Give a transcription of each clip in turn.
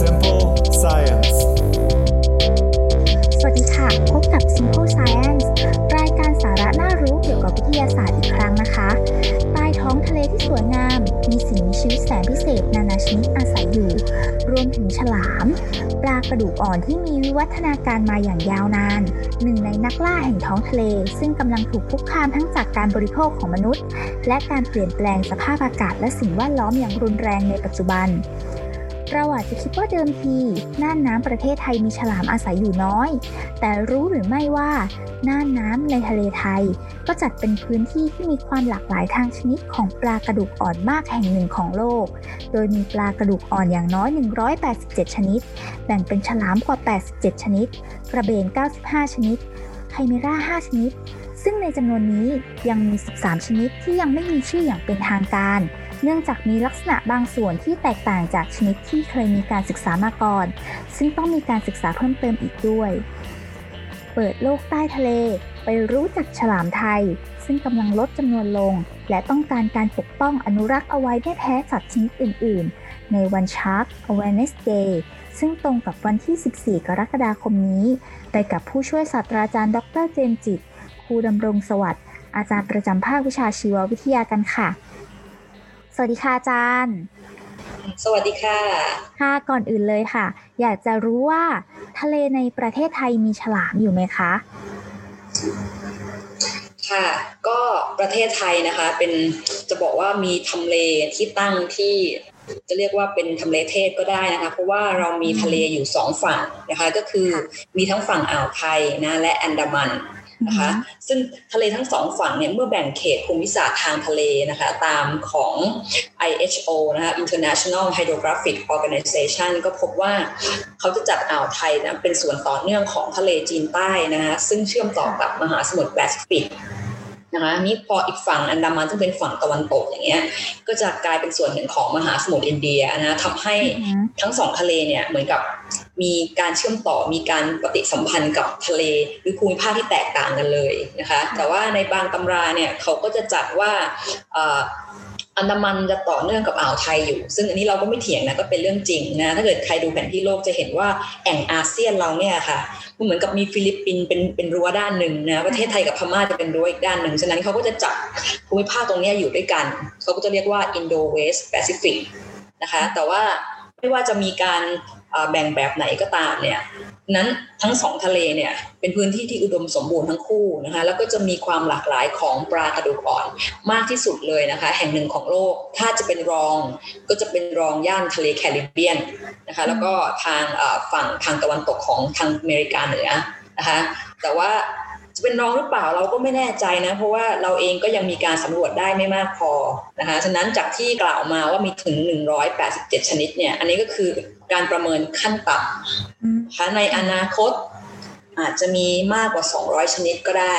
Simple Science สวัสดีค่ะ พบกับ Simple Science รายการสาระน่ารู้เกี่ยวกับวิทยาศาสตร์อีกครั้งนะคะใต้ท้องทะเลที่สวยงาม มีสิ่งมีชีวิตแสนพิเศษนานาชนิดอาศัยอยู่ รวมถึงฉลาม ปลากระดูกอ่อนที่มีวิวัฒนาการมาอย่างยาวนาน หนึ่งในนักล่าแห่งท้องทะเล ซึ่งกำลังถูกคุกคามทั้งจากการบริโภคของมนุษย์ และการเปลี่ยนแปลงสภาพอากาศและสิ่งแวดล้อมอย่างรุนแรงในปัจจุบัน เราอาจจะคิดว่าเดิมทีน่านน้ำประเทศไทยมีฉลามอาศัยอยู่น้อย แต่รู้หรือไม่ว่าน่านน้ำในทะเลไทย ก็จัดเป็นพื้นที่ที่มีความหลากหลายทางชนิดของปลากระดูกอ่อนมากแห่งหนึ่งของโลก โดยมีปลากระดูกอ่อนอย่างน้อย 187 ชนิด แบ่งเป็นฉลามกว่า 87 ชนิด กระเบน 95 ชนิดไคเมรา 5 ชนิด ซึ่งในจำนวนนี้ยังมี 13 ชนิดที่ยังไม่มีชื่ออย่างเป็นทางการ เนื่องจากมีลักษณะบางส่วนที่แตกต่างจากชนิดที่เคยมีการศึกษามาก่อน ซึ่งต้องมีการศึกษาเพิ่มเติมอีกด้วย เปิดโลกใต้ทะเลไปรู้จักฉลามไทย ซึ่งกำลังลดจำนวนลง และต้องการการปกป้องอนุรักษ์เอาไว้ไม่แพ้สัตว์ชนิดอื่น ๆ ในวัน Shark Awareness Day ซึ่งตรงกับวันที่ 14 กรกฎาคมนี้ไปกับผู้ช่วยศาสตราจารย์ ดรเจมจิต ครูดำรงสวัสดิ์อาจารย์ประจำภาควิชาชีววิทยากันค่ะ สวัสดีค่ะอาจารย์ สวัสดีค่ะ ค่ะก่อนอื่นเลยค่ะ อยากจะรู้ว่าทะเลในประเทศไทยมีฉลามอยู่ไหมคะ ค่ะ ก็ประเทศไทยนะคะ เป็นจะบอกว่ามีทำเลที่ตั้งที่จะเรียกว่าเป็นทำเลเทศก็ได้นะคะ เพราะว่าเรามีทะเลอยู่สองฝั่งนะคะ ก็คือมีทั้งฝั่งอ่าวไทยนะและอันดามัน นะคะซึ่งทะเลทั้งสองฝั่งเนี่ยเมื่อแบ่งเขตภูมิศาสตร์ทางทะเลนะคะตามของ IHO นะคะ International Hydrographic Organization ก็พบว่าเขาจะจัดอ่าวไทยนะเป็นส่วนต่อเนื่องของทะเลจีนใต้นะคะซึ่งเชื่อมต่อกับมหาสมุทรแปซิฟิกนะคะนี่พออีกฝั่งอันดามันซึ่งเป็นฝั่งตะวันตกอย่างเงี้ยก็จะกลายเป็นส่วนหนึ่งของมหาสมุทรอินเดียนะทำให้อือฮึทั้งสองทะเลเนี่ยเหมือนกับ มีการเชื่อมต่อมีการปฏิสัมพันธ์กับทะเลหรือภูมิภาคที่แตกต่างกันเลยนะคะ แต่ว่าในบางตำราเนี่ยเขาก็จะจัดว่าเอ่ออันดามันจะต่อเนื่องกับอ่าวไทยอยู่ ซึ่งอันนี้เราก็ไม่เถียงนะก็เป็นเรื่องจริงนะถ้าเกิดใครดูแผนที่โลกจะเห็นว่าแอ่งอาเซียนเราเนี่ยค่ะมันเหมือนกับมีฟิลิปปินส์เป็นเป็นรั้วด้านหนึ่งนะประเทศไทยกับพม่าจะเป็นรั้วอีกด้านหนึ่งฉะนั้นเขาก็จะจับภูมิภาคตรงเนี้ยอยู่ด้วยกันเขาก็จะเรียกว่า Indo West Pacific นะคะแต่ว่าไม่ว่าจะมีการเอ่อ แบ่งแบบไหนก็ตามเนี่ยนั้นทั้งสองทะเลเนี่ยเป็นพื้นที่ที่อุดมสมบูรณ์ทั้งคู่นะคะแล้วก็จะมีความหลากหลายของปลากระดูกอ่อนมากที่สุดเลยนะคะ แห่งหนึ่งของโลก ถ้าจะเป็นรองก็จะเป็นรองย่านทะเลแคริบเบียนนะคะแล้วก็ทางฝั่งทางตะวันตกของทางอเมริกาเหนือนะคะแต่ว่า จะเป็นรองหรือเปล่าเราก็ไม่แน่ใจนะ เพราะว่าเราเองก็ยังมีการสำรวจได้ไม่มากพอนะคะฉะนั้นจากที่กล่าวมาว่ามีถึง 187 ชนิดเนี่ยอันนี้ก็คือการประเมินขั้นต่ำนะคะในอนาคต อาจจะมีมากกว่า 200 ชนิดก็ได้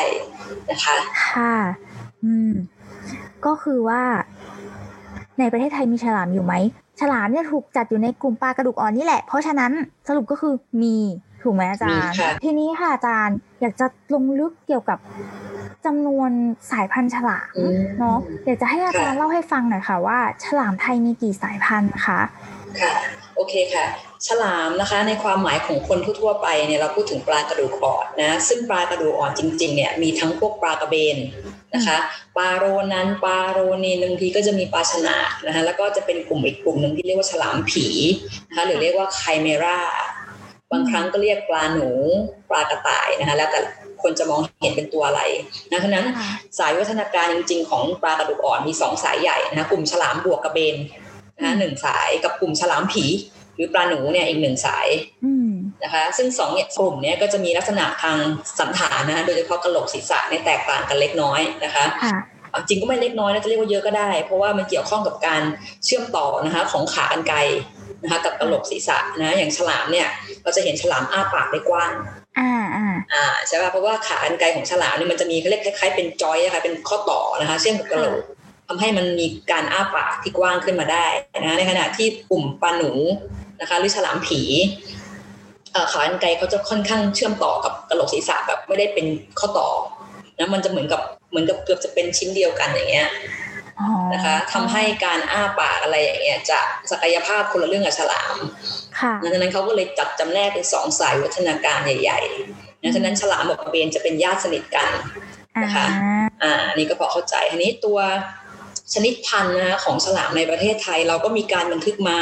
นะคะค่ะอืมก็คือว่า ในประเทศไทยมีฉลามอยู่ไหมฉลามเนี่ยถูกจัดอยู่ในกลุ่มปลากระดูกอ่อนนี่แหละ เพราะฉะนั้นสรุปก็คือมี ถูกไหมอาจารย์มีค่ะทีนี้ค่ะอาจารย์อยากจะลงลึกเกี่ยวกับจำนวนสายพันธุ์ฉลามอืมเนาะอยากจะให้อาจารย์ค่ะเล่าให้ฟังหน่อยค่ะว่า ฉลามไทยมีกี่สายพันธุ์คะค่ะโอเคค่ะ ฉลามนะคะ ในความหมายของคนทั่วๆไปเนี่ยเราพูดถึงปลากระดูกอ่อนนะซึ่งปลากระดูกอ่อนจริงๆเนี่ยมีทั้งพวกปลากระเบนนะคะปลาโรนั้นปลาโรนีบางทีก็จะมีปลาฉนานะคะแล้วก็จะเป็นกลุ่มอีกกลุ่มหนึ่งที่เรียกว่าฉลามผีนะคะหรือเรียกว่าไคเมรา บางครั้งก็เรียกปลาหนูปลากระต่ายนะคะแล้วแต่คนจะมองเห็นเป็นตัวอะไรนะฉะนั้นค่ะสายวัฒนาการจริง ๆ ของปลากระดูกอ่อนมีสองสายใหญ่นะคะกลุ่มฉลามบวกกระเบนนะคะหนึ่งสายกับกลุ่มฉลามผี หรือปลาหนูเนี่ยอีกหนึ่งสายอืมนะคะ ซึ่งสองเนี่ยกลุ่มเนี้ยก็จะมีลักษณะทางสันฐานนะคะโดยเฉพาะกระโหลกศีรษะเนี่ยแตกต่างกันเล็กน้อยนะคะค่ะ จริงก็ไม่เล็กน้อยนะจะเรียกว่าเยอะก็ได้ เพราะว่ามันเกี่ยวข้องกับการเชื่อมต่อนะคะของขากรรไกรนะคะกับกระโหลกศีรษะนะอย่างฉลามเนี่ยเราจะเห็นฉลามอ้าปากได้กว้างอ่าอ่าอ่าใช่ป่ะเพราะว่าขากรรไกรของฉลามเนี่ยมันจะมีเขาเรียกคล้ายๆเป็นจอยอะค่ะเป็นข้อต่อนะคะเชื่อมกับกระโหลกทำให้มันมีการอ้าปากที่กว้างขึ้นมาได้นะในขณะที่กลุ่มปลาหนูนะคะหรือฉลามผีเอ่อขากรรไกรเขาจะค่อนข้างเชื่อมต่อกับกระโหลกศีรษะแบบไม่ได้เป็นข้อต่อนะมันจะเหมือนกับ เหมือนกับเกือบจะเป็นชิ้นเดียวกันอย่างเงี้ยนะคะทำให้การอ้าปากอะไรอย่างเงี้ยจะศักยภาพคนละเรื่องกับฉลามค่ะดังนั้นเขาก็เลยจัดจำแนกเป็นสองสายวัฒนาการใหญ่ๆนะฉะนั้นฉลามกับกระเบนจะเป็นญาติสนิทกันนะคะอ่าอันนี้ก็พอเข้าใจทีนี้ตัวชนิดพันธุ์นะคะของฉลามในประเทศไทย เราก็มีการบันทึกมา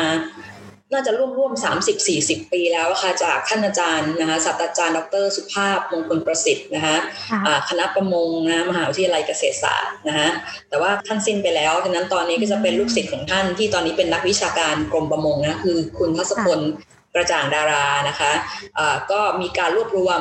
น่าจะร่วมร่วมสามสิบสี่สิบปีแล้วอะค่ะจากท่านอาจารย์นะคะศาสตราจารย์ดร สุภาพมงคลประสิทธิ์นะคะค่ะอ่าคณะประมงนะมหาวิทยาลัยเกษตรศาสตร์นะคะแต่ว่าท่านสิ้นไปแล้วฉะนั้นตอนนี้ก็จะเป็นลูกศิษย์ของท่านที่ตอนนี้เป็นนักวิชาการกรมประมงนะคือคุณทัศพลกระจ่างดารานะคะอ่าก็มีการรวบรวม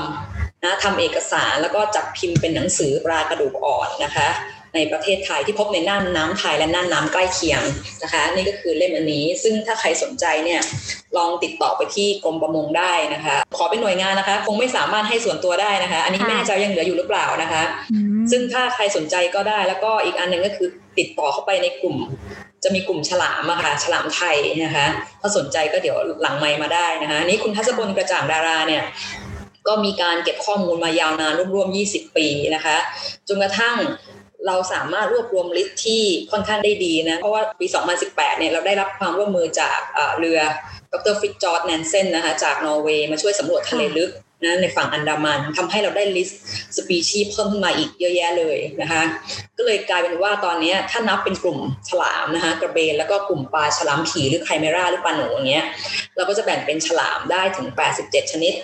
นะทำเอกสารแล้วก็จัดพิมพ์เป็นหนังสือปลากระดูกอ่อนนะคะ ในประเทศไทยที่พบในน่านน้ำไทยและน่านน้ำใกล้เคียงนะคะนี่ก็คือเล่มอันนี้ ซึ่งถ้าใครสนใจเนี่ยลองติดต่อไปที่กรมประมงได้นะคะ ขอเป็นหน่วยงานนะคะ คงไม่สามารถให้ส่วนตัวได้นะคะ อันนี้ไม่แน่ใจว่ายังเหลืออยู่หรือเปล่านะคะอืมซึ่งถ้าใครสนใจก็ได้แล้วก็อีกอันหนึ่งก็คือติดต่อเข้าไปในกลุ่ม จะมีกลุ่มฉลามอะค่ะฉลามไทยนะคะถ้าสนใจก็เดี๋ยวหลังไมค์มาได้นะคะนี่คุณทัศพลกระจ่างดาราเนี่ยก็มีการเก็บข้อมูลมายาวนานร่วมๆ20 ปีนะคะจนกระทั่ง เราสามารถรวบรวม list ที่ค่อนข้างได้ดีนะ เพราะว่าปี 2018 เนี่ยเราได้รับความร่วมมือจากเอ่อเรือ Dr. Fridtjof Nansen นะคะจากนอร์เวย์มาช่วยสำรวจทะเลลึกนะในฝั่งอันดามันทำให้เราได้ list species เพิ่มขึ้นมาอีกเยอะแยะเลยนะคะ ก็เลยกลายเป็นว่าตอนนี้ถ้านับเป็นกลุ่มฉลามนะคะกระเบนแล้วก็กลุ่มปลาฉลามผีหรือ chimaera หรือปลาหนูอย่างเงี้ยเราก็จะแบ่งเป็นฉลามได้ถึง 87 ชนิด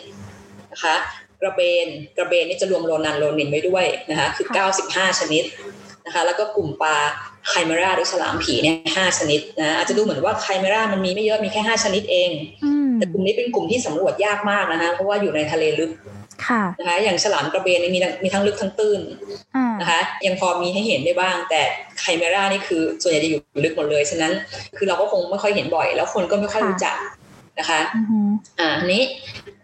นะคะ กระเบน กระเบนนี่จะรวมโรนันโรนินไว้ด้วยนะคะคือ 95 ชนิดนะคะแล้วก็กลุ่มปลา chimaera หรือฉลามผีเนี่ย5ชนิดนะอาจจะดูเหมือนว่า chimaera มันมีไม่เยอะมีแค่5ชนิดเองอืมแต่กลุ่มนี้เป็นกลุ่มที่สำรวจยากมากนะคะเพราะว่าอยู่ในทะเลลึกค่ะนะคะอย่างฉลามกระเบนนี่มีทั้งมีทั้งลึกทั้งตื้นอ่านะคะยังพอมีให้เห็นได้บ้าง แต่ไคเมรานี่คือส่วนใหญ่จะอยู่ลึกหมดเลย ฉะนั้นคือเราก็คงไม่ค่อยเห็นบ่อย แล้วคนก็ไม่ค่อยรู้จัก นะคะอือหืออ่าทีนี้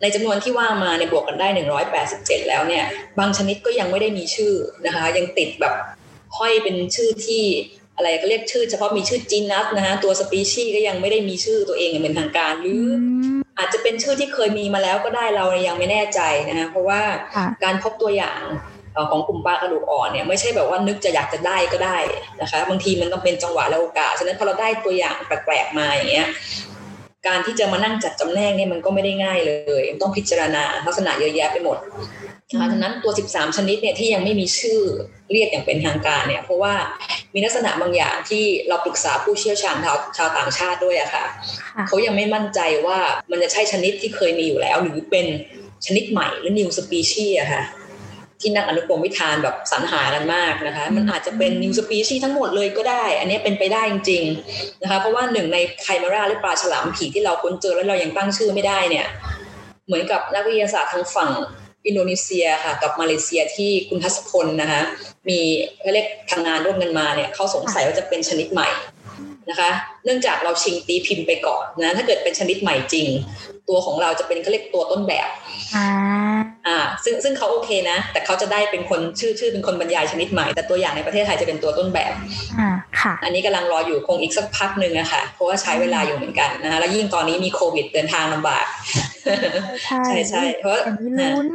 ในจำนวนที่ว่ามาในยบวกกันได้ 187 แล้วเนี่ย บางชนิดก็ยังไม่ได้มีชื่อนะคะ ยังติดแบบห้อยเป็นชื่อที่อะไรก็เรียกชื่อเฉพาะมีชื่อจีนัสนะคะตัวสปีชีส์ก็ยังไม่ได้มีชื่อตัวเองอย่างเป็นทางการหรืออือมอาจจะเป็นชื่อที่เคยมีมาแล้วก็ได้เรายังไม่แน่ใจนะคะเพราะว่าค่ะการพบตัวอย่างเอ่อของกลุ่มปลากระดูกอ่อนเนี่ยไม่ใช่แบบว่านึกจะอยากจะได้ก็ได้นะคะ บางทีมันต้องเป็นจังหวะและโอกาสฉะนั้นพอเราได้ตัวอย่างแปลกๆมาอย่างเงี้ย การที่จะมานั่งจัดจำแนกเนี่ยมันก็ไม่ได้ง่ายเลยต้องพิจารณาลักษณะเยอะแยะไปหมดนะคะฉะนั้นตัว 13 ชนิดเนี่ยที่ยังไม่มีชื่อเรียกอย่างเป็นทางการเนี่ย เพราะว่ามีลักษณะบางอย่างที่เราปรึกษาผู้เชี่ยวชาญชาวชาวต่างชาติด้วยอะค่ะค่ะเขายังไม่มั่นใจว่ามันจะใช่ชนิดที่เคยมีอยู่แล้ว หรือเป็นชนิดใหม่หรือ new species อะค่ะ ที่นักอนุกรมวิธานแบบสรรหากันมากนะคะ มันอาจจะเป็น new species ทั้งหมดเลยก็ได้ อันนี้เป็นไปได้จริงๆนะคะ เพราะว่าหนึ่งในไคมาราหรือปลาฉลามผีที่เราค้นเจอแล้วเรายังตั้งชื่อไม่ได้เนี่ย เหมือนกับนักวิทยาศาสตร์ทางฝั่งอินโดนีเซียค่ะ กับมาเลเซียที่คุณทัศพลนะคะ มีเขาเรียกทางงานร่วมกันมาเนี่ยเขาสงสัยว่าจะเป็นชนิดใหม่ นะคะ เนื่องจากเราชิงตีพิมพ์ไปก่อนนะถ้าเกิดเป็นชนิดใหม่จริง ตัวของเราจะเป็นเขาเรียกตัวต้นแบบอ่าอ่าซึ่งซึ่งเขาโอเคนะ แต่เขาจะได้เป็นคนชื่อชื่อเป็นคนบรรยายชนิดใหม่ แต่ตัวอย่างในประเทศไทยจะเป็นตัวต้นแบบอ่าค่ะ อันนี้กำลังรออยู่คงอีกสักพักหนึ่งอะค่ะเพราะว่าใช้เวลาอยู่เหมือนกันนะคะแล้วยิ่งตอนนี้มีโควิดเดินทางลำบากใช่ใช่ใช่เพราะอันนี้ลุ้น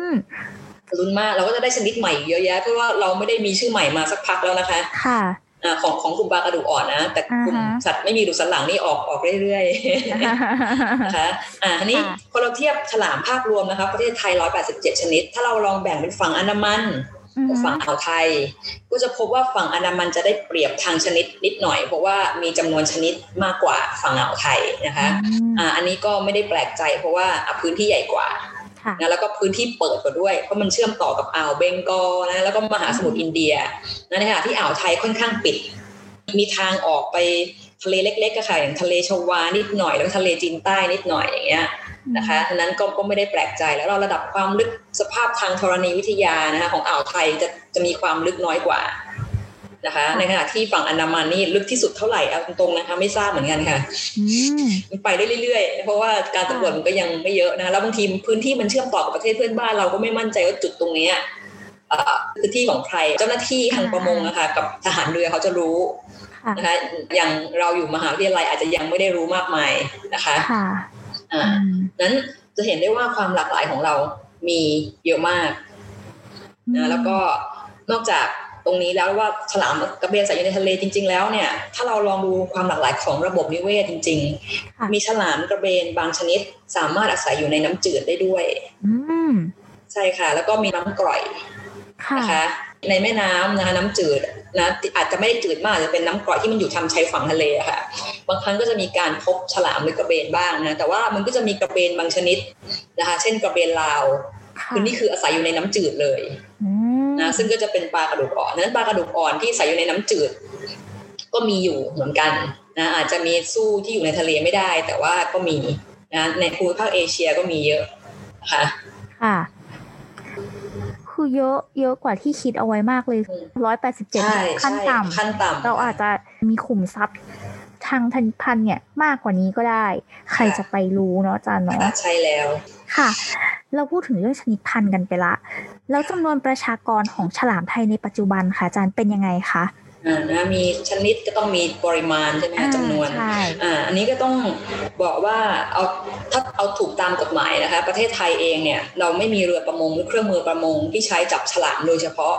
ลุ้นมากเราก็จะได้ชนิดใหม่อีกเยอะแยะเพราะว่าเราไม่ได้มีชื่อใหม่มาสักพักแล้วนะคะ ค่ะอ่า ของของกลุ่มปลากระดูกอ่อนนะ แต่กลุ่มอ่าฮะสัตว์ไม่มีดูสันหลังนี่ออกออกเรื่อยๆนะคะอ่าทีนี้ค่ะพอเราเทียบฉลามภาพรวมนะคะประเทศไทย 187 ชนิด ถ้าเราลองแบ่งเป็นฝั่งอันดามันอือกับหืฝั่องอ่าวไทย ก็จะพบว่าฝั่งอันดามันจะได้เปรียบทางชนิดนิดหน่อย เพราะว่ามีจำนวนชนิดมากกว่าฝั่งอ่าวไทยนะคะอืมอ่าอันนี้ก็ไม่ได้แปลกใจเพราะว่าอะพื้นที่ใหญ่กว่าค่ะ นะแล้วก็พื้นที่เปิดกว่าด้วย เพราะมันเชื่อมต่อกับอ่าวเบงกอลนะแล้วก็มหาสมุทรอินเดียนะในขณะที่อ่าวไทยค่อนข้างปิด มีทางออกไปทะเลเล็กๆก็ค่ะอย่างทะเลชวานิดหน่อย แล้วก็ทะเลจีนใต้นิดหน่อยอย่างเงี้ยนะคะฉะนั้นก็ก็ไม่ได้แปลกใจแล้วเราระดับความลึกสภาพทางธรณีวิทยานะคะของอ่าวไทยจะจะมีความลึกน้อยกว่า นะคะ ในขณะที่ฝั่งอันดามันนี่ลึกที่สุดเท่าไหร่เอาตรงๆนะคะไม่ทราบเหมือนกันค่ะอืมมันไปได้เรื่อยๆ เพราะว่าการสำรวจมันก็ยังไม่เยอะนะแล้วบางทีพื้นที่มันเชื่อมต่อกับประเทศเพื่อนบ้านเราก็ไม่มั่นใจว่าจุดตรงเนี้ยเอ่อคือที่ของใครเจ้าหน้าที่ทางประมงนะคะกับทหารเรือเขาจะรู้ค่ะนะคะอย่างเราอยู่มหาวิทยาลัยอาจจะยังไม่ได้รู้มากมายนะคะค่ะอ่าอืมนั้นจะเห็นได้ว่าความหลากหลายของเรามีเยอะมากนะแล้วก็นอกจาก ตรงนี้แล้วว่าฉลามกระเบนอาศัยอยู่ในทะเลจริง ๆ แล้วเนี่ยถ้าเราลองดูความหลากหลายของระบบนิเวศจริงค่ะๆมีฉลามกระเบนบางชนิด สามารถอาศัยอยู่ในน้ำจืดได้ด้วยอืมใช่ค่ะ แล้วก็มีน้ำกร่อยค่ะนะคะในแม่น้ำนะคะน้ำจืดนะอาจจะไม่ได้จืดมากอาจจะเป็นน้ำกร่อยที่มันอยู่ทำชายฝั่งทะเลอะค่ะ บางครั้งก็จะมีการพบฉลามหรือกระเบนบ้างนะแต่ว่ามันก็จะมีกระเบนบางชนิดนะคะ เช่นกระเบนลาวค่ะคือนี่คืออาศัยอยู่ในน้ำจืดเลย อืม นะซึ่งก็จะเป็นปลากระดูกอ่อนนั้นปลากระดูกอ่อนที่อาศัยอยู่ในน้ำจืด ก็มีอยู่เหมือนกันนะอาจจะมีสู้ที่อยู่ในทะเลไม่ได้ แต่ว่าก็มีนะในภูมิภาคเอเชียก็มีเยอะนะคะค่ะคือเยอะเยอะกว่าที่คิดเอาไว้มากเลยอืมร้อยแปดสิบเจ็ดใช่ขั้นใช่ต่ำขั้นต่ำเราอาจจะมีขุมทรัพย์ทางพันพันธุ์เนี่ยมากกว่านี้ก็ได้ ใครจะไปรู้เนาะอาจารย์เนาะใช่แล้วค่ะ เราพูดถึงเรื่องชนิดพันธุ์กันไปละ แล้วจำนวนประชากรของฉลามไทยในปัจจุบันค่ะอาจารย์เป็นยังไงคะอ่านะมีชนิดก็ต้องมีปริมาณใช่ไหมคะจำนวนใช่อ่าอันนี้ก็ต้องบอกว่าเอาถ้าเอาถูกตามกฎหมายนะคะ ประเทศไทยเองเนี่ยเราไม่มีเรือประมงหรือเครื่องมือประมงที่ใช้จับฉลามโดยเฉพาะ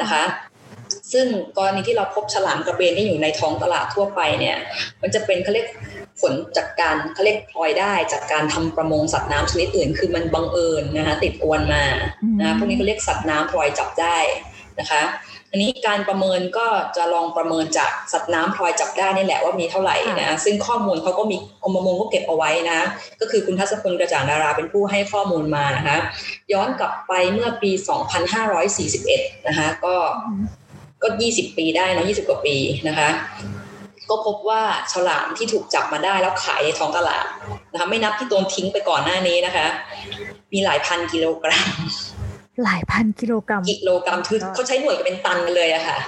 นะคะ ซึ่งกรณีที่เราพบฉลามกระเบนที่อยู่ในท้องตลาดทั่วไปเนี่ย มันจะเป็นเขาเรียก ผลจากการเขาเรียกพลอยได้จากการทำประมงสัตว์น้ำชนิดอื่น คือมันบังเอิญนะคะติดอวนมานะพวกนี้ก็เรียกสัตว์น้ำพลอยจับได้นะคะอันนี้การประเมินก็จะลองประเมินจากสัตว์น้ำพลอยจับได้นี่แหละว่ามีเท่าไหร่นะซึ่งข้อมูลเขาก็มีกรมประมงก็เก็บเอาไว้นะก็คือคุณทัศพลกระจ่างดาราเป็นผู้ให้ข้อมูลมานะคะย้อนกลับไปเมื่อปี 2541 นะคะก็ก็ 20 ปีได้นะ20 กว่าปีนะคะ ก็พบว่าฉลามที่ถูกจับมาได้แล้วขายในท้องตลาดนะคะไม่นับที่โดนทิ้งไปก่อนหน้านี้นะคะ มีหลายพันกิโลกรัม หลายพันกิโลกรัม กิโลกรัมคือเขาใช้หน่วยกันเป็นตันกันเลยอะค่ะ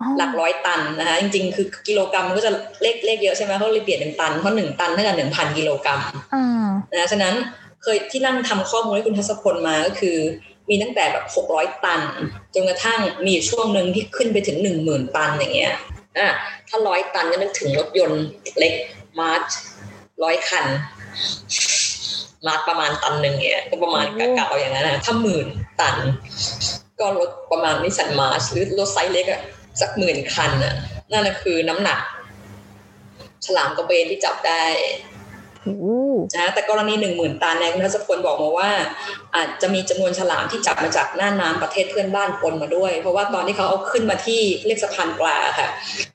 อ๋อหลักร้อยตันนะคะจริงๆ คือกิโลกรัมมันก็จะเลขเลขเยอะใช่ไหมเขาเลยเปลี่ยนเป็นตันเพราะหนึ่งตันเท่ากับหนึ่งพันกิโลกรัมอ่านะฉะนั้นเคยที่นั่งทำข้อมูลให้คุณทัศพลมาก็คือ มีตั้งแต่แบบหกร้อยตัน จนกระทั่งมีอยู่ช่วงหนึ่งที่ขึ้นไปถึงหนึ่งหมื่นตันอย่างเงี้ย อะถ้าร้อยตันก็นึกถึงรถยนต์เล็กมาร์ชร้อยคัน March ประมาณตันหนึ่งเงี้ยก็ประมาณกะกะเอาอย่างนั้นนะถ้าหมื่นตัน ก็รถประมาณ Nissan March หรือรถไซส์เล็กอะสักหมื่นคันอะนั่นแหละคือน้ำหนัก ฉลามกระเบนที่จับได้โอ้ นะแต่กรณีหนึ่งหมื่นตันเนี่ยคุณทัศพลบอกมาว่า อาจจะมีจำนวนฉลามที่จับมาจากน่านน้ำประเทศเพื่อนบ้านปนมาด้วย เพราะว่าตอนที่เขาเอาขึ้นมาที่เรียกสะพานปลาค่ะ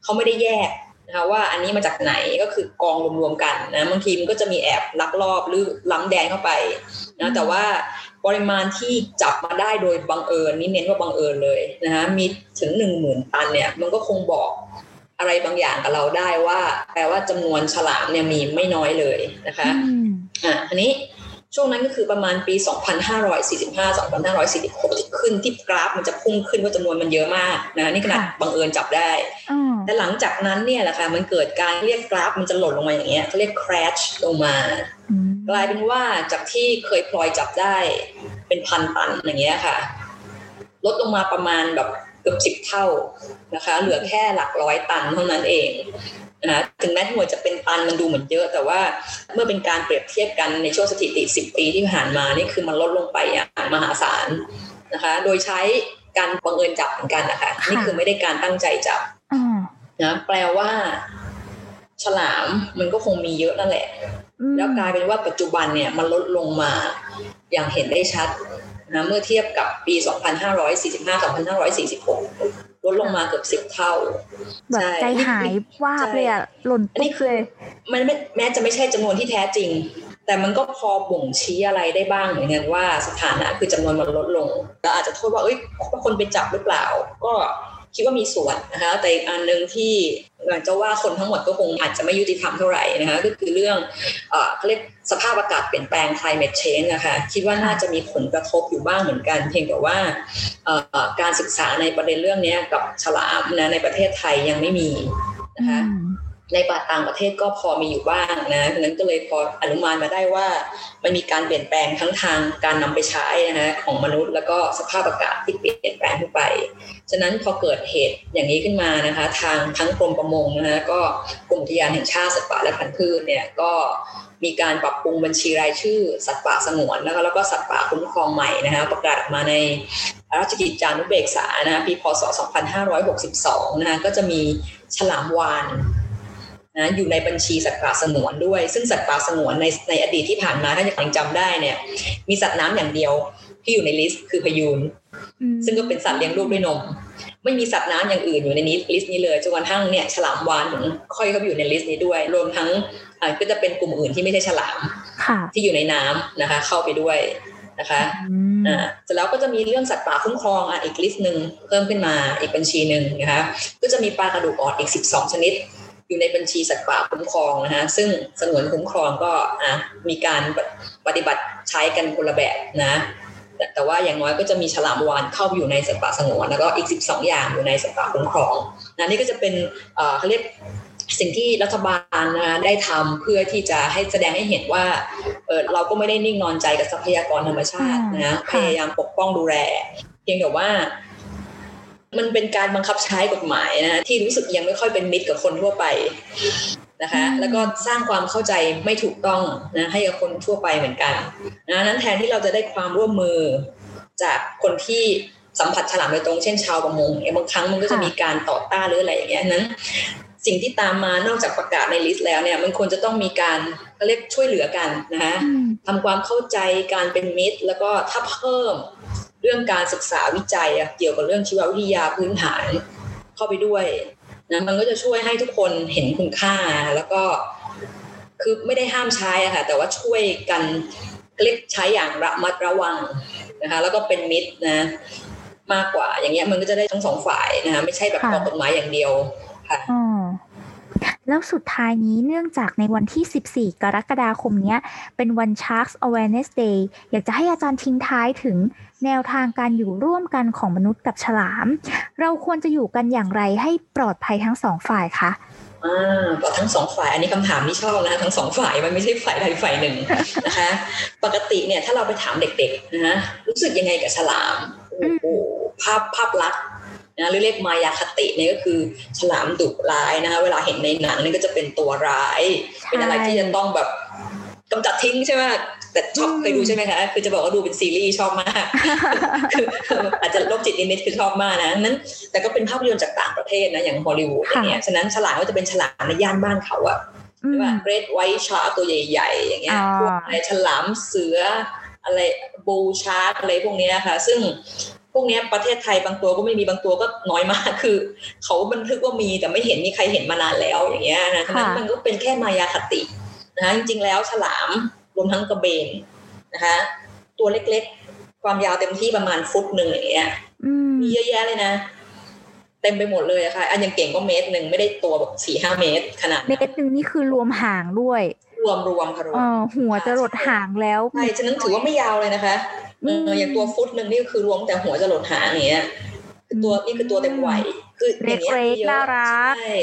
เขาไม่ได้แยกนะคะว่าอันนี้มาจากไหนก็คือกองรวมๆกันนะบางทีมันก็จะมีแอบลักลอบหรือล้ำแดนเข้าไปนะแต่ว่าปริมาณที่จับมาได้โดยบังเอิญนี่เน้นว่าบังเอิญเลยนะคะมีถึงหนึ่งหมื่นตันเนี่ยมันก็คงบอก อะไรบางอย่างกับเราได้ว่า แปลว่าจำนวนฉลามเนี่ยมีไม่น้อยเลยนะคะอืมอะอันนี้ช่วงนั้นก็คือประมาณปี 2545 2546ที่ขึ้นที่กราฟมันจะพุ่งขึ้นว่าจำนวนมันเยอะมากนะนี่ขนาดค่ะบังเอิญจับได้อ่าแต่หลังจากนั้นเนี่ยแหละค่ะมันเกิดการเรียกกราฟมันจะหล่นลงมาอย่างเงี้ยเขาเรียก crash ลงมาอืมกลายเป็นว่าจากที่เคยพลอยจับได้เป็นพันตันอย่างเงี้ยค่ะ ลดลงมาประมาณแบบ เกือบสิบเท่านะคะ เหลือแค่หลักร้อยตันเท่านั้นเองนะถึงแม้หน่วยจะเป็นตันมันดูเหมือนเยอะ แต่ว่าเมื่อเป็นการเปรียบเทียบกันในช่วงสถิติ 10 ปีที่ผ่านมานี่คือมันลดลงไปอย่างมหาศาลนะคะ โดยใช้การบังเอิญจับเหมือนกันนะคะ นี่คือไม่ได้การตั้งใจจับอ่านะแปลว่า ฉลามมันก็คงมีเยอะนั่นแหละอืมแล้วกลายเป็นว่าปัจจุบันเนี่ยมันลดลงมาอย่างเห็นได้ชัด นะเมื่อเทียบกับปี 2545-2546 ลดลงมาเกือบสิบ10เท่าแบบช่ใจหายว่าบเลยอะหล่นอันนี้ปุ๊บคืเลอยมันไม่แม้จะไม่ใช่จำนวนที่แท้จริง แต่มันก็พอบ่งชี้อะไรได้บ้างเหมือนกันว่าสถานะคือจำนวนมันลดลง แล้วอาจจะโทษว่าเอ้ยว่าคนไปจับหรือเปล่า ก็ คิดว่ามีส่วนนะคะแต่อีกอันหนึ่งที่อยากจะว่าคนทั้งหมดก็คงอาจจะไม่ยุติธรรมเท่าไหร่นะคะก็คือเรื่องเอ่อเขาเรียกสภาพอากาศเปลี่ยนแปลง climate change นะคะคิดว่าน่าจะมีผลกระทบอยู่บ้างเหมือนกัน เพียงแต่ว่าเอ่อการศึกษาในประเด็นเรื่องนี้กับฉลามนะในประเทศไทยยังไม่มีนะคะ ในปาต่างประเทศก็พอมีอยู่บ้างนะฉะนั้นก็เลยพออนุมานมาได้ว่ามันมีการเปลี่ยนแปลงทั้งทางการนำไปใช้นะฮะของมนุษย์แล้วก็สภาพอากาศที่เปลี่ยนแปลงขึ้นไป ฉะนั้นพอเกิดเหตุอย่างนี้ขึ้นมานะคะ ทางทั้งกรมประมงนะฮะก็กรมอุทยานแห่งชาติสัตว์ป่าและพันธุ์พืชเนี่ยก็มีการปรับปรุงบัญชีรายชื่อ สัตว์ป่าสงวนแล้วก็แล้วก็สัตว์ป่าคุ้มครองใหม่นะคะประกาศออกมาในราชกิจจานุเบกษานะปีพศ 2562 นะคะก็จะมีฉลามวาฬ นะอยู่ในบัญชีสัตว์ป่าสงวนด้วย ซึ่งสัตว์ป่าสงวนในในอดีตที่ผ่านมาถ้ายังจำได้เนี่ย มีสัตว์น้ำอย่างเดียวที่อยู่ใน list คือพะยูนอืมซึ่งก็เป็นสัตว์เลี้ยงลูกด้วยนม ไม่มีสัตว์น้ำอย่างอื่นอยู่ในนี้ list นี้เลยจนกระทั่งเนี่ยฉลามวาฬถึงค่อยเข้าไปอยู่ใน list นี้ด้วย รวมทั้งอ่าก็จะเป็นกลุ่มอื่นที่ไม่ใช่ฉลามค่ะที่อยู่ในน้ำนะคะ เข้าไปด้วยนะคะอืมอ่าเสร็จแล้วก็จะมีเรื่องสัตว์ป่าคุ้มครองอะอีกลิสต์หนึ่งเพิ่มขึ้นมาอีกบัญชีหนึ่งนะคะ ก็จะมีปลากระดูกอ่อนอีก 12 ชนิด อยู่ในบัญชีสัตว์ป่าคุ้มครองนะคะซึ่งสงวนคุ้มครองก็อะมีการปฏิบัติใช้กันคนละแบบนะแต่แต่ว่าอย่างน้อยก็จะมีฉลามวาฬเข้าไปอยู่ในสัตว์ป่าสงวนแล้วก็อีก 12 อย่างอยู่ในสัตว์ป่าคุ้มครองนะนี่ก็จะเป็นเอ่อเขาเรียกสิ่งที่รัฐบาลนะคะได้ทำเพื่อที่จะให้แสดงให้เห็นว่าเออเราก็ไม่ได้นิ่งนอนใจกับทรัพยากรธรรมชาตินะพยายามปกป้องดูแลเพียงแต่ว่า มันเป็นการบังคับใช้กฎหมายนะที่รู้สึกยังไม่ค่อยเป็นมิตรกับคนทั่วไปนะคะแล้วก็สร้างความเข้าใจไม่ถูกต้องนะให้กับคนทั่วไปเหมือนกันนะนั้นแทนที่เราจะได้ความร่วมมือจากคนที่สัมผัสฉลามโดยตรงเช่นชาวประมงเนี่ยบางครั้งมันก็จะมีการต่อต้านหรืออะไรอย่างเงี้ยนั้น สิ่งที่ตามมานอกจากประกาศในลิสต์แล้วเนี่ยมันควรจะต้องมีการเขาเรียกช่วยเหลือกันนะคะอืมทำความเข้าใจการเป็นมิตร แล้วก็ถ้าเพิ่ม เรื่องการศึกษาวิจัยอะเกี่ยวกับเรื่องชีววิทยาพื้นฐานเข้าไปด้วยนะมันก็จะช่วยให้ทุกคนเห็นคุณค่าแล้วก็คือไม่ได้ห้ามใช้อะค่ะแต่ว่าช่วยกันเรียกใช้อย่างระมัดระวังนะคะแล้วก็เป็นมิตรนะ มากกว่าอย่างเงี้ยมันก็จะได้ทั้งสองฝ่ายนะคะไม่ใช่แบบค่ะออกกฎหมายอย่างเดียวค่ะอ๋อ แล้วสุดท้ายนี้เนื่องจากในวันที่ 14 กรกฎาคมเนี้ยเป็นวัน Sharks Awareness Day อยากจะให้อาจารย์ทิ้งท้ายถึงแนวทางการอยู่ร่วมกันของมนุษย์กับฉลาม เราควรจะอยู่กันอย่างไรให้ปลอดภัยทั้งสองฝ่ายคะอ่าต่อทั้งสองฝ่ายอันนี้คำถามที่ชอบนะทั้งสองฝ่ายมันไม่ใช่ฝ่ายใดฝ่ายหนึ่งนะคะ ปกติเนี่ยถ้าเราไปถามเด็กๆนะรู้สึกยังไงกับฉลามโอ้โหภาพภาพลักษณ์ นะหรือเรียกมายาคติเนี่ยก็คือฉลามดุร้ายนะคะเวลาเห็นในหนังนี่ก็จะเป็นตัวร้าย เป็นอะไรที่จะต้องแบบกำจัดทิ้งใช่ไหมแต่ชอบอืมเคยดูใช่ไหมคะ คือจะบอกว่าดูเป็นซีรีส์ชอบมาก คืออาจจะโรคจิตนิดๆคือชอบมากนะนั้น แต่ก็เป็นภาพยนตร์จากต่างประเทศนะ อย่างฮอลลีวูดอย่างเงี้ย ฉะนั้นฉลามก็จะเป็นฉลามในย่านบ้านเขาอะอืใช่ป่ะ Great White Shark ตัวใหญ่ ๆ อย่างเงี้ยอ่าพวกอะไรฉลามเสืออะไรบูชาร์กอะไรพวกเนี้ยค่ะซึ่งพ วกเนี้ยประเทศไทยบางตัวก็ไม่มีบางตัวก็น้อยมากคือ เขาบันทึกว่ามีแต่ไม่เห็นมีใครเห็นมานานแล้วอย่างเงี้ยนะฉะนั้นค่ะมันก็เป็นแค่มายาคตินะคะจริงๆแล้วฉลามรวมทั้งกระเบนนะคะตัวเล็กๆ ความยาวเต็มที่ประมาณฟุตหนึ่งอย่างเงี้ยอืมมีเยอะแยะเลยนะเต็มไปหมดเลยอะค่ะอันยังเก่งก็เมตรหนึ่งไม่ได้ตัวแบบสี่ห้าเมตรขนาดเม็นั้นดหนึ่งนี่คือรวมหางด้วย รวมรวมค่ะรวเอมอหัวจะหลดหางแล้วใช่ฉะนั้นถือว่าไม่ยาวเลยนะคะเอออย่างตัวฟุตหนึ่งนี่คือรวมแต่หัวจะหลดหางอย่างเงี้ยคือตัวนี่คือตัวเต็มวัยคืออย่างเงี้ยเล็กๆมีเยอะน่ารักใช่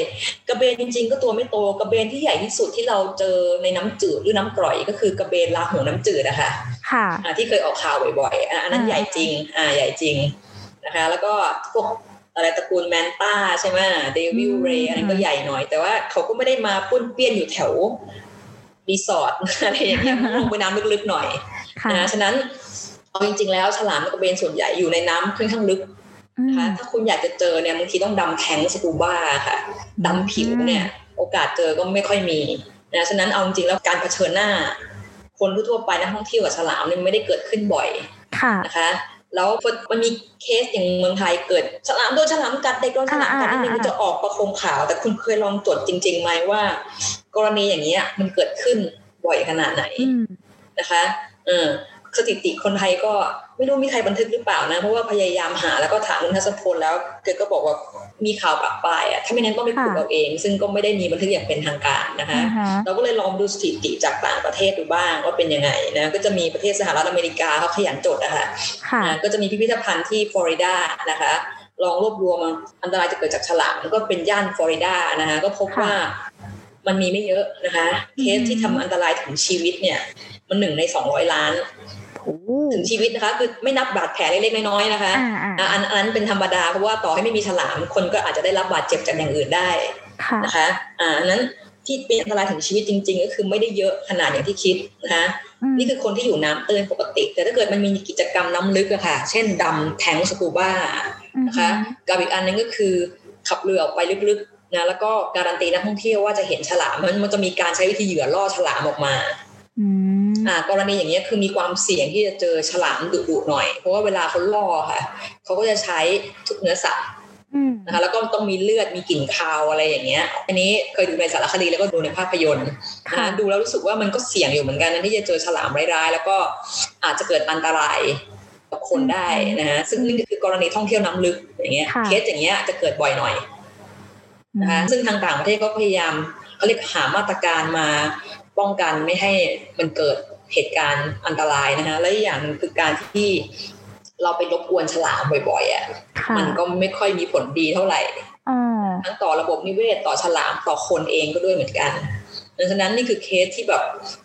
กระเบนจริง ๆ ก็ตัวไม่โตกระเบนที่ใหญ่ที่สุดที่เราเจอในน้ำจืดหรือน้ำกร่อยก็คือกระเบนลาหูน้ำจืดอะค่ะค่ะอ่าที่เคยออกข่าวบ่อยๆอะอันนั้นอ่าใหญ่จริง อ่าใหญ่จริงนะคะ แล้วก็พวกอะไรตระกูลแมนต้าใช่ไหมdevil ray อันนั้นก็ใหญ่หน่อย แต่ว่าเขาก็ไม่ได้มาป้วนเปี้ยนอยู่แถว รีสอร์ทอะไรอย่างเงี้ยลงไปน้ำลึกๆหน่อยค่ะนะฉะนั้นเอาจริงๆแล้วฉลามกระเบนส่วนใหญ่อยู่ในน้ำค่อนข้างลึกอืมนะคะถ้าคุณอยากจะเจอเนี่ยบางทีต้องดำแข็งสกูบ้าค่ะดำผิวเนี่ย โอกาสเจอก็ไม่ค่อยมีนะฉะนั้นเอาจริงๆแล้วการเผชิญหน้า คนทั่วๆไปนักท่องเที่ยวกับฉลามเนี่ยไม่ได้เกิดขึ้นบ่อยค่ะนะคะ แล้วมันมีเคสอย่างเมืองไทยเกิดฉลามโดนฉลามกัดเด็กโดนฉลามกัดอ่านิดนึงอ่ามันจะออกประโคมข่าว แต่คุณเคยลองตรวจจริงๆไหมว่า กรณีอย่างนี้ยมันเกิดขึ้นบ่อยขนาดไหนอืมนะคะเออสถิติคนไทยก็ไม่รู้มีใครบันทึกหรือเปล่านะ เพราะว่าพยายามหาแล้วก็ถามคุณทัศพลแล้วเกิดก็บอกว่า มีข่าวปากปลายอะถ้าไม่นั้นต้องไปขุดค่ะเอาเอง ซึ่งก็ไม่ได้มีบันทึกอย่างเป็นทางการนะคะอ่าฮะเราก็เลยลองดูสถิติจากต่างประเทศดูบ้างว่าเป็นยังไงนะก็จะมีประเทศสหรัฐอเมริกาเขาขยันจดอะค่ะค่ะอ่าก็จะมีพิพิธภัณฑ์ที่ฟลอริดานะคะลองรวบรวมอันตรายจะเกิดจากฉลามก็เป็นย่านฟลอริดานะคะก็พบค่ะว่ามันมีไม่เยอะนะคะ เคสอืมที่ทำอันตรายถึงชีวิตเนี่ย มันหนึ่งในสองร้อยล้านโอ้ ถึงชีวิตนะคะ คือไม่นับบาดแผลเล็กๆน้อยๆนะคะอ่าอ่าอ่าอันอันนั้นเป็นธรรมดาเพราะว่าต่อให้ไม่มีฉลามคนก็อาจจะได้รับบาดเจ็บจากอย่างอื่นได้ค่ะนะคะอ่าอันนั้นที่เป็นอันตรายถึงชีวิตจริง ๆ ก็คือไม่ได้เยอะขนาดอย่างที่คิดนะคะอืมนี่คือคนที่อยู่น้ำตื้นปกติ แต่ถ้าเกิดมันมีกิจกรรมน้ำลึกอะค่ะ เช่นดำแทงสกูบ้านะคะกับอีกอันนึงก็คือขับเรือออกไปลึกๆนะแล้วก็การันตีนักท่องเที่ยวว่าจะเห็นฉลามมันมันจะมีการใช้วิธีเหยื่อล่อฉลามออกมา อืมอ่ากรณีอย่างเงี้ยคือมีความเสี่ยงที่จะเจอฉลามดุๆหน่อย เพราะว่าเวลาเขาล่อค่ะเขาก็จะใช้ทุกเนื้อสัตว์อืมนะคะแล้วก็ต้องมีเลือดมีกลิ่นคาวอะไรอย่างเงี้ย อันนี้เคยดูในสารคดีแล้วก็ดูในภาพยนตร์นะดูแล้วรู้สึกว่ามันก็เสี่ยงอยู่เหมือนกันนะที่จะเจอฉลามร้ายๆ แล้วก็อาจจะเกิดอันตรายกับคนได้นะฮะซึ่งนี่คือกรณีท่องเที่ยวน้ำลึกอย่างเงี้ยเคสอย่างเงี้ยจะเกิดบ่อยหน่อยนะคะซึ่งทางต่างประเทศก็พยายามเขาเรียกหามาตรการมา ป้องกันไม่ให้มันเกิดเหตุการณ์อันตรายนะคะและอีกอย่างหนึ่งคือการที่เราไปรบกวนฉลามบ่อยๆอะค่ะมันก็ไม่ค่อยมีผลดีเท่าไหร่อ่าทั้งต่อระบบนิเวศต่อฉลามต่อคนเองก็ด้วยเหมือนกันดังนั้นนี่คือเคสที่แบบ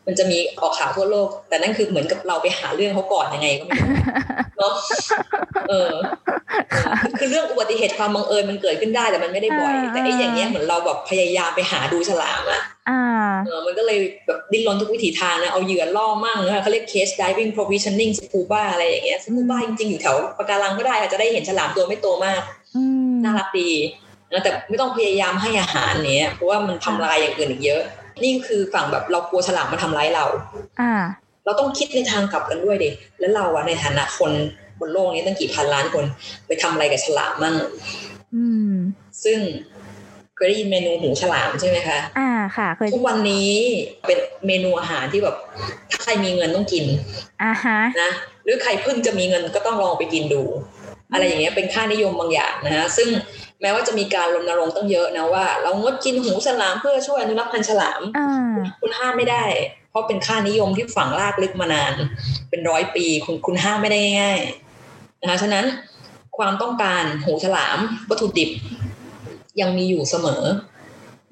มันจะมีออกข่าวทั่วโลก แต่นั่นคือเหมือนกับเราไปหาเรื่องเขาก่อนยังไงก็ไม่รู้เนาะเออ คือคือเรื่องอุบัติเหตุความบังเอิญมันเกิดขึ้นได้แต่มันไม่ได้บ่อย แต่ไอ้อย่างเงี้ยเหมือนเราแบบพยายามไปหาดูฉลามอะอ่าเออมันก็เลยแบบดิ้นรนทุกวิถีทางนะเอาเหยื่อล่อมั่งนะเขาเรียก case diving provisioning scuba อะไรอย่างเงี้ย scuba จริงๆ อยู่แถวปะการังก็ได้อาจจะได้เห็นฉลามตัวไม่โตมากอืมน่ารักดีนะแต่ไม่ต้องพยายามให้อาหารเนี้ยเพราะว่ามันทำลายอย่างอื่นอีกเยอะ นี่คือฝั่งแบบเรากลัวฉลามมาทำร้ายเรา อ่า เราต้องคิดในทางกลับกันด้วยดิแล้วเราอะในฐานะคนบนโลกนี้ตั้งกี่พันล้านคนไปทำอะไรกับฉลามมั่งอืมซึ่งเคยได้ยินเมนูหูฉลามใช่ไหมคะอ่าค่ะเคยทุกวันนี้เป็นเมนูอาหารที่แบบถ้าใครมีเงินต้องกินอ่าฮะนะหรือใครเพิ่งจะมีเงินก็ต้องลองไปกินดู อะไรอย่างเงี้ยเป็นค่านิยมบางอย่างนะฮะซึ่งแม้ว่าจะมีการรณรงค์ตั้งเยอะนะว่า เรางดกินหูฉลามเพื่อช่วยอนุรักษ์พันธุ์ฉลามอ่าคุณห้ามไม่ได้ เพราะเป็นค่านิยมที่ฝังลากลึกมานาน เป็นร้อยปีคุณคุณห้ามไม่ได้ง่ายๆนะคะฉะนั้นความต้องการหูฉลามวัตถุดิบ ยังมีอยู่เสมอ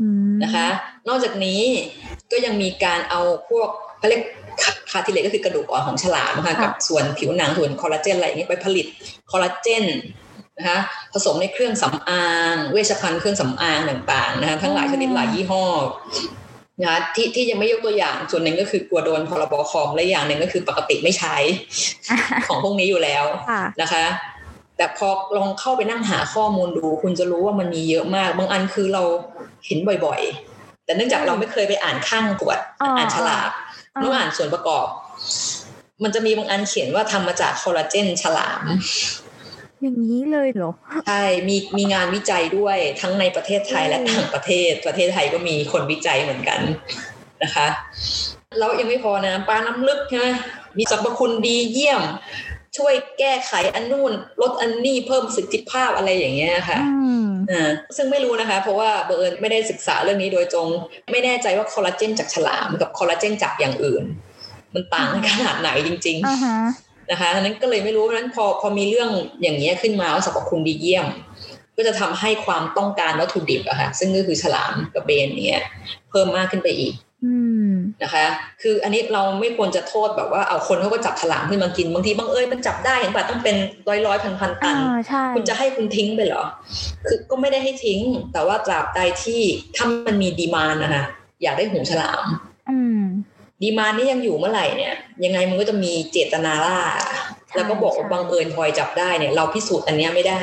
อืมนะคะ นอกจากนี้ก็ยังมีการเอาพวกเขาเรียกคาทิเลตก็คือกระดูกอ่อนของฉลามนะคะกับส่วนผิวหนังส่วนคอลลาเจนอะไรอย่างนี้ไปผลิตคอลลาเจนนะคะผสมในเครื่องสำอาง เวชภัณฑ์เครื่องสำอางต่างๆนะคะทั้งหลายชนิดหลายยี่ห้อนะคะที่ที่ยังไม่ยกตัวอย่างส่วนหนึ่งก็คือกลัวโดนพรบคอมและอย่างหนึ่งก็คือปกติไม่ใช้ของพวกนี้อยู่แล้วค่ะนะคะ แต่พอลองเข้าไปนั่งหาข้อมูลดู คุณจะรู้ว่ามันมีเยอะมาก บางอันคือเราเห็นบ่อยๆ แต่เนื่องจากเราไม่เคยไปอ่านข้างขวดอ๋ออ่อ่านฉลากอ๋อต้องอ่านส่วนประกอบ มันจะมีบางอันเขียนว่าทำมาจากคอลลาเจนฉลาม อย่างนี้เลยเหรอใช่มีมีงานวิจัยด้วยทั้งในประเทศไทยและอืมต่างประเทศ ประเทศไทยก็มีคนวิจัยเหมือนกันนะคะแล้วยังไม่พอนะปลาน้ำลึกใช่ไหมมีสรรพคุณดีเยี่ยม ช่วยแก้ไขอันนู่นลดอันนี่เพิ่มประสิทธิภาพอะไรอย่างเงี้ยค่ะอืมอ่าซึ่งไม่รู้นะคะ เพราะว่าบังเอิญไม่ได้ศึกษาเรื่องนี้โดยตรงไม่แน่ใจว่าคอลลาเจนจากฉลามกับคอลลาเจนจากอย่างอื่น มันต่างกันขนาดไหนจริงๆอ่าฮะนะคะดังนั้นก็เลยไม่รู้เพราะฉะนั้นพอพอมีเรื่องอย่างนี้ยขึ้นมาว่าสรรพคุณดีเยี่ยม ก็จะทำให้ความต้องการวัตถุดิบอะค่ะซึ่งก็คือฉลามกับเบนเนี้ยเพิ่มมากขึ้นไปอีกอืม นะคะ คืออันนี้เราไม่ควรจะโทษแบบว่าเอาคนเขาก็จับฉลามขึ้นมากินบางทีบังเอิญมันจับได้เห็นป่ะต้องเป็นร้อยร้อยพันพันๆตัอ่านใช่คุณจะให้คุณทิ้งไปเหรอ คือก็ไม่ได้ให้ทิ้ง แต่ว่าตราบใดที่ถ้ามันมีดีมานนะคะอยากได้หูฉลามอืมดีมานนี่ยังอยู่เมื่อไหร่เนี่ย ยังไงมันก็จะมีเจตนาล่า แล้วก็บอกว่าใช่บังเอิญพลอยจับได้เนี่ย เราพิสูจน์อันเนี้ยไม่ได้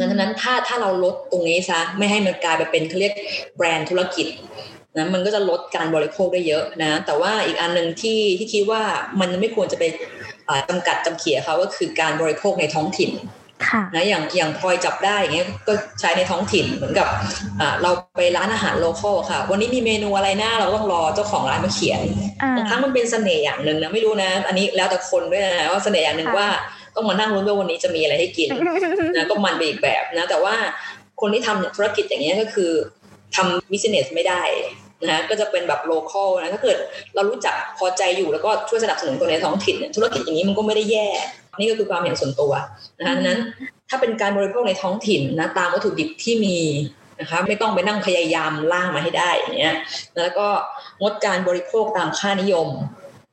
ดังนั้นถ้าถ้าเราลดตรงนี้ซะไม่ให้มันกลายไปเป็นเขาเรียกแบรนด์ธุรกิจ นะมันก็จะลดการบริโภคได้เยอะนะแต่ว่าอีกอันหนึ่งที่ที่คิดว่ามันไม่ควรจะไปอ่าจำกัดจำเขี่ยเขาก็คือการบริโภคในท้องถิ่นค่ะนะอย่างอย่างพลอยจับได้อย่างเงี้ยก็ใช้ในท้องถิ่นเหมือนกับอ่าเราไปร้านอาหารโลคอลค่ะ วันนี้มีเมนูอะไรหน้าเราต้องรอเจ้าของร้านมาเขียนอ่าบางครั้งมันเป็นเสน่ห์อย่างหนึ่งนะไม่รู้นะ อันนี้แล้วแต่คนด้วยนะว่าเสน่ห์อย่างหนึ่งค่ะว่าต้องมานั่งรุ้นว่าวันนี้จะมีอะไรให้กินนะก็มันไปอีกแบบนะแต่ว่าคนที่ทำธุรกิจอย่างเงี้ยก็คือ ทำบิสเนสไม่ได้นะก็จะเป็นแบบโลคอลนะถ้าเกิดเรารู้จักพอใจอยู่แล้วก็ช่วยสนับสนุนคนในท้องถิ่นเนี่ยธุรกิจอย่างนี้มันก็ไม่ได้แย่ นี่ก็คือความเห็นส่วนตัวนะคะดังนั้นถ้าเป็นการบริโภคในท้องถิ่นนะตามวัตถุดิบที่มีนะคะไม่ต้องไปนั่งพยายามล่ามาให้ได้อย่างเงี้ยแล้วก็งดการบริโภคตามค่านิยม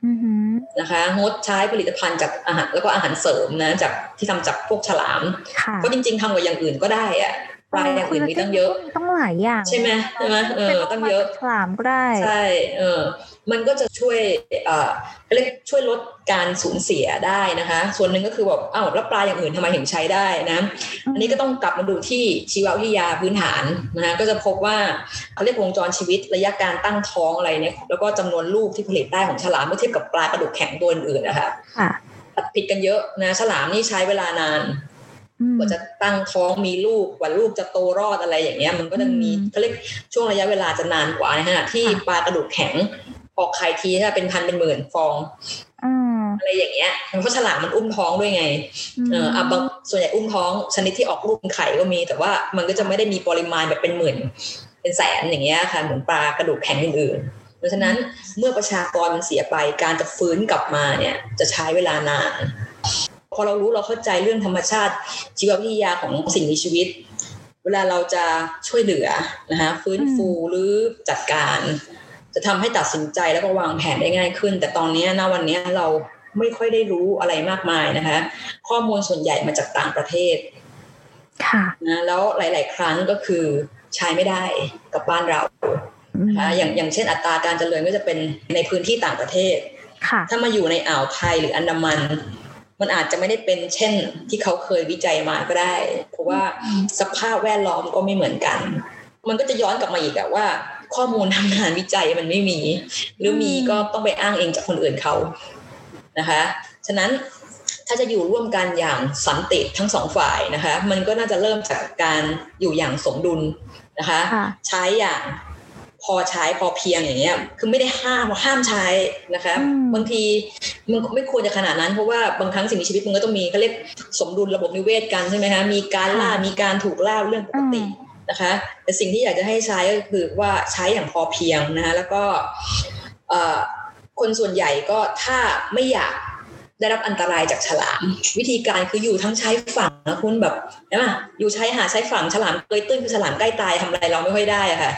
อือหือนะคะงดใช้ผลิตภัณฑ์จากอาหารแล้วก็อาหารเสริมนะจากที่ทำจากพวกฉลามค่ะเพราะจริง ๆทำกับอย่างอื่นก็ได้อะ ปลาอย่างอื่นมีตั้งเยอะต้องหลายอย่าง ใช่ไหมใช่ไหมเออตั้งเยอะฉลามก็ได้ใช่เออมันก็จะช่วยเอ่อเรียกช่วยลดการสูญเสียได้นะคะ ส่วนหนึ่งก็คือแบบอ้าวแล้วปลาอย่างอื่นทำไมถึงใช้ได้นะอันนี้ก็ต้องกลับมาดูที่ชีววิทยาพื้นฐานนะคะก็จะพบว่าเขาเรียกวงจรชีวิตระยะการตั้งท้องอะไรเนี่ยแล้วก็จำนวนลูกที่ผลิตได้ของฉลามเมื่อเทียบกับปลากระดูกแข็งตัวอื่นๆนะคะค่ะผิดกันเยอะนะฉลามนี่ใช้เวลานานอืม กว่าจะตั้งท้องมีลูกกว่าลูกจะโตรอดอะไรอย่างเงี้ย มันก็จะมีอืมเขาเรียกช่วงระยะเวลาจะนานกว่าในขณะที่ค่ะปลากระดูกแข็งออกไข่ทีถ้าเป็นพันเป็นหมื่นฟองอืมอะไรอย่างเงี้ยเพราะฉลามมันอุ้มท้องด้วยไง เอออะบางส่วนใหญ่อุ้มท้องชนิดที่ออกลูกเป็นไข่ก็มี แต่ว่ามันก็จะไม่ได้มีปริมาณแบบเป็นหมื่น เป็นแสนอย่างเงี้ยค่ะเหมือนปลากระดูกแข็งอื่นๆเพราะฉะนั้นเมื่อประชากรมันเสียไปการจะฟื้นกลับมาเนี่ย จะใช้เวลานาน พอเรารู้เราเข้าใจเรื่องธรรมชาติ ชีววิทยาของสิ่งมีชีวิต เวลาเราจะช่วยเหลือนะคะฟื้นฟูหรือจัดการ จะทำให้ตัดสินใจแล้วก็วางแผนได้ง่ายขึ้น แต่ตอนนี้ณวันนี้เราไม่ค่อยได้รู้อะไรมากมายนะคะ ข้อมูลส่วนใหญ่มาจากต่างประเทศ ค่ะนะแล้วหลาย ๆ ครั้งก็คือใช้ไม่ได้กับบ้านเราอืมนะคะอย่างอย่างเช่นอัตราการเจริญก็จะเป็นในพื้นที่ต่างประเทศค่ะถ้ามาอยู่ในอ่าวไทยหรืออันดามัน มันอาจจะไม่ได้เป็นเช่นที่เขาเคยวิจัยมาก็ได้ เพราะว่าสภาพแวดล้อมก็ไม่เหมือนกัน มันก็จะย้อนกลับมาอีกอะว่า ข้อมูลทางงานวิจัยมันไม่มี หรือมีก็ต้องไปอ้างเองจากคนอื่นเขานะคะ ฉะนั้นถ้าจะอยู่ร่วมกันอย่างสันติทั้งสองฝ่ายนะคะ มันก็น่าจะเริ่มจากการอยู่อย่างสมดุลนะคะค่ะใช้อย่าง พอใช้พอเพียงอย่างเงี้ย คือไม่ได้ห้ามห้ามใช้นะคะอืมบางทีมันไม่ควรจะขนาดนั้น เพราะว่าบางครั้งสิ่งมีชีวิตมันก็ต้องมีเขาเรียกสมดุลระบบนิเวศกันใช่ไหมคะ มีการล่า มีการถูกล่าเรื่องปกตินะคะ แต่สิ่งที่อยากจะให้ใช้ก็คือว่าใช้อย่างพอเพียงนะคะ แล้วก็เอ่อคนส่วนใหญ่ก็ถ้าไม่อยาก ได้รับอันตรายจากฉลาม วิธีการคืออยู่ทั้งชายฝั่งนะคุณแบบใช่ไหมอยู่ชายหาดชายฝั่งฉลามเกยตื้นคือฉลามใกล้ตายทำอะไรเราไม่ค่อยได้อะค่ะ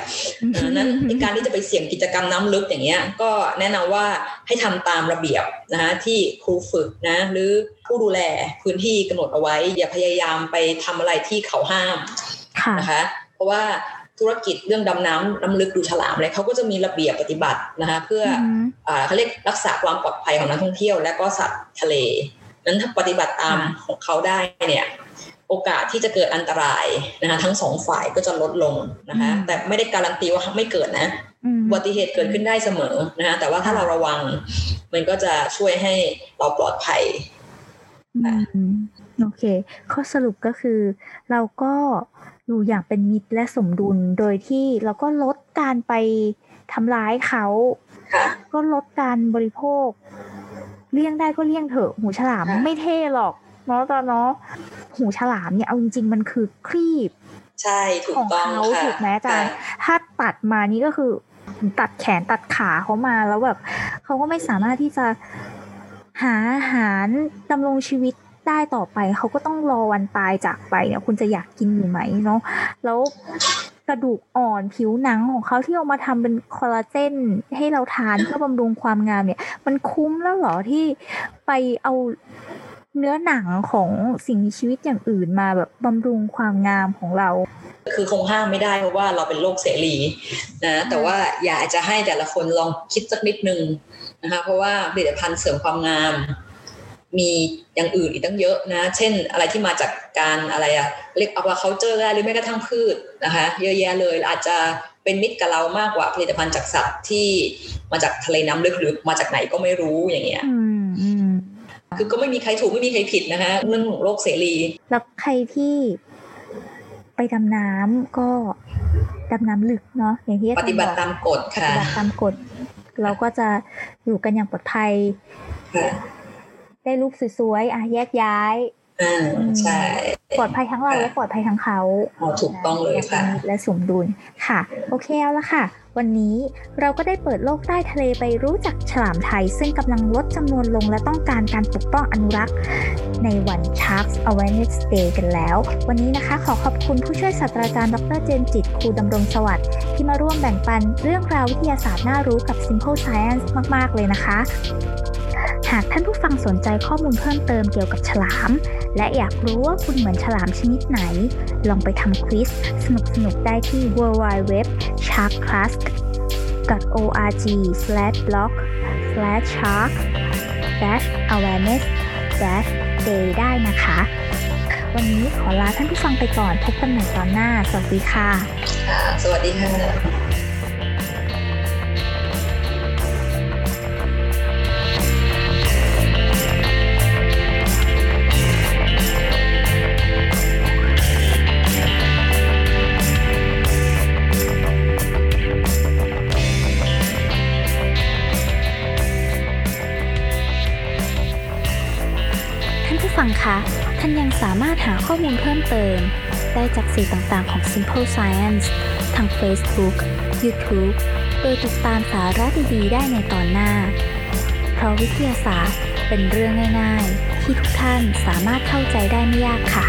ดังนั้นในการที่จะไปเสี่ยงกิจกรรมน้ำลึกอย่างเงี้ย ก็แนะนำว่าให้ทำตามระเบียบนะคะที่ครูฝึกนะ หรือผู้ดูแลพื้นที่กำหนดเอาไว้ อย่าพยายามไปทำอะไรที่เขาห้ามค่ะนะคะ เพราะว่า ธุรกิจเรื่องดำน้ำน้ำลึกดูฉลามอะไรเขาก็จะมีระเบียบปฏิบัตินะคะเพื่ออมอ่าเขาเรียกรักษาความปลอดภัยของนักท่องเที่ยว และก็สัตว์ทะเล นั้นถ้าปฏิบัติตามค่ะของเขาได้เนี่ยโอกาสที่จะเกิดอันตรายนะคะทั้งสองฝ่ายก็จะลดลงนะคะแต่ไม่ได้การันตีว่าไม่เกิดนะอืมอุบัติเหตุเกิดขึ้นได้เสมอนะคะแต่ว่าถ้าค่ะเราระวัง มันก็จะช่วยให้เราปลอดภัยอืมโอเค ข้อสรุปก็คือเราก็ อยู่อย่างเป็นมิตรและสมดุลโดยที่เราก็ลดการไปทำร้ายเขาค่ะก็ลดการบริโภค เลี่ยงได้ก็เลี่ยงเถอะหูฉลามค่ะไม่เท่หรอกเนาะตอนเนาะหูฉลามเนี่ยเอาจริง ๆ มันคือครีบใช่ถูกของต้องเขาค่ะถูกไหมอาจารย์ค่ะถ้าตัดมานี่ก็คือตัดแขนตัดขาเขามาแล้วแบบเขาก็ไม่สามารถที่จะหาอาหารดำรงชีวิต ได้ต่อไปเขาก็ต้องรอวันตายจากไปเนี่ยคุณจะอยากกินอยู่ไหมเนาะแล้วกระดูกอ่อนผิวหนังของเขาที่เอามาทำเป็นคอลลาเจนให้เราทานเพื่อบำรุงความงามเนี่ย มันคุ้มแล้วหรอที่ไปเอาเนื้อหนังของสิ่งมีชีวิตอย่างอื่นมาแบบบำรุงความงามของเรา คือคงห้ามไม่ได้เพราะว่าเราเป็นโลกเสรีนะแต่ว่าอยากจะให้แต่ละคนลองคิดสักนิดนึงนะคะเพราะว่าผลิตภัณฑ์เสริมความงาม มีอย่างอื่นอีกตั้งเยอะนะ เช่นอะไรที่มาจากการอะไรอะเรียก aquaculture ได้หรือแม้กระทั่งพืชนะคะ เยอะแยะเลยอาจจะเป็นมิตรกับเรามากกว่าผลิตภัณฑ์จากสัตว์ที่มาจากทะเลน้ำลึกหรือมาจากไหนก็ไม่รู้อย่างเงี้ยอืมอืมคือก็ไม่มีใครถูกไม่มีใครผิดนะคะเรื่องของโลกเสรี แล้วใครที่ไปดำน้ำก็ดำน้ำลึกเนาะอย่างที่อาปจารย์ฏิบัติบอกตามกฎปค่ะฏิบัติตามกฎเราก็จะอยู่กันอย่างปลอดภัยค่ะ ได้รูปสวยๆอะแยกย้ายอ่าใช่ปลอดภัยทั้งเราและปลอดภัยทั้งเขาอ๋อถูกต้องเลยค่ะ และสมดุลค่ะ โอเคเอาละค่ะ วันนี้เราก็ได้เปิดโลกใต้ทะเลไปรู้จักฉลามไทย ซึ่งกำลังลดจำนวนลงและต้องการการปกป้องอนุรักษ์ ในวัน Sharks Awareness Day กันแล้ว วันนี้นะคะขอขอบคุณผู้ช่วยศาสตราจารย์ดรเจนจิตครูดำรงสวัสดิ์ที่มาร่วมแบ่งปันเรื่องราววิทยาศาสตร์น่ารู้กับ Simple Science มาก ๆ เลยนะคะ หากท่านผู้ฟังสนใจข้อมูลเพิ่มเติมเกี่ยวกับฉลาม และอยากรู้ว่าคุณเหมือนฉลามชนิดไหน ลองไปทำควิสสนุกๆได้ที่ www.sharkclass.org/blog shark awareness day ได้นะคะ วันนี้ขอลาท่านผู้ฟังไปก่อนพบกันใหม่ตอนหน้า สวัสดีค่ะ สวัสดีค่ะ ฟังคะท่านยังสามารถหาข้อมูลเพิ่มเติม ได้จากสื่อต่างๆของ Simple Science ทาง Facebook, YouTube โดยติดตามสาระดีๆ ได้ในตอนหน้า เพราะวิทยาศาสตร์เป็นเรื่องง่าย ๆ ที่ทุกท่านสามารถเข้าใจได้ไม่ยากค่ะ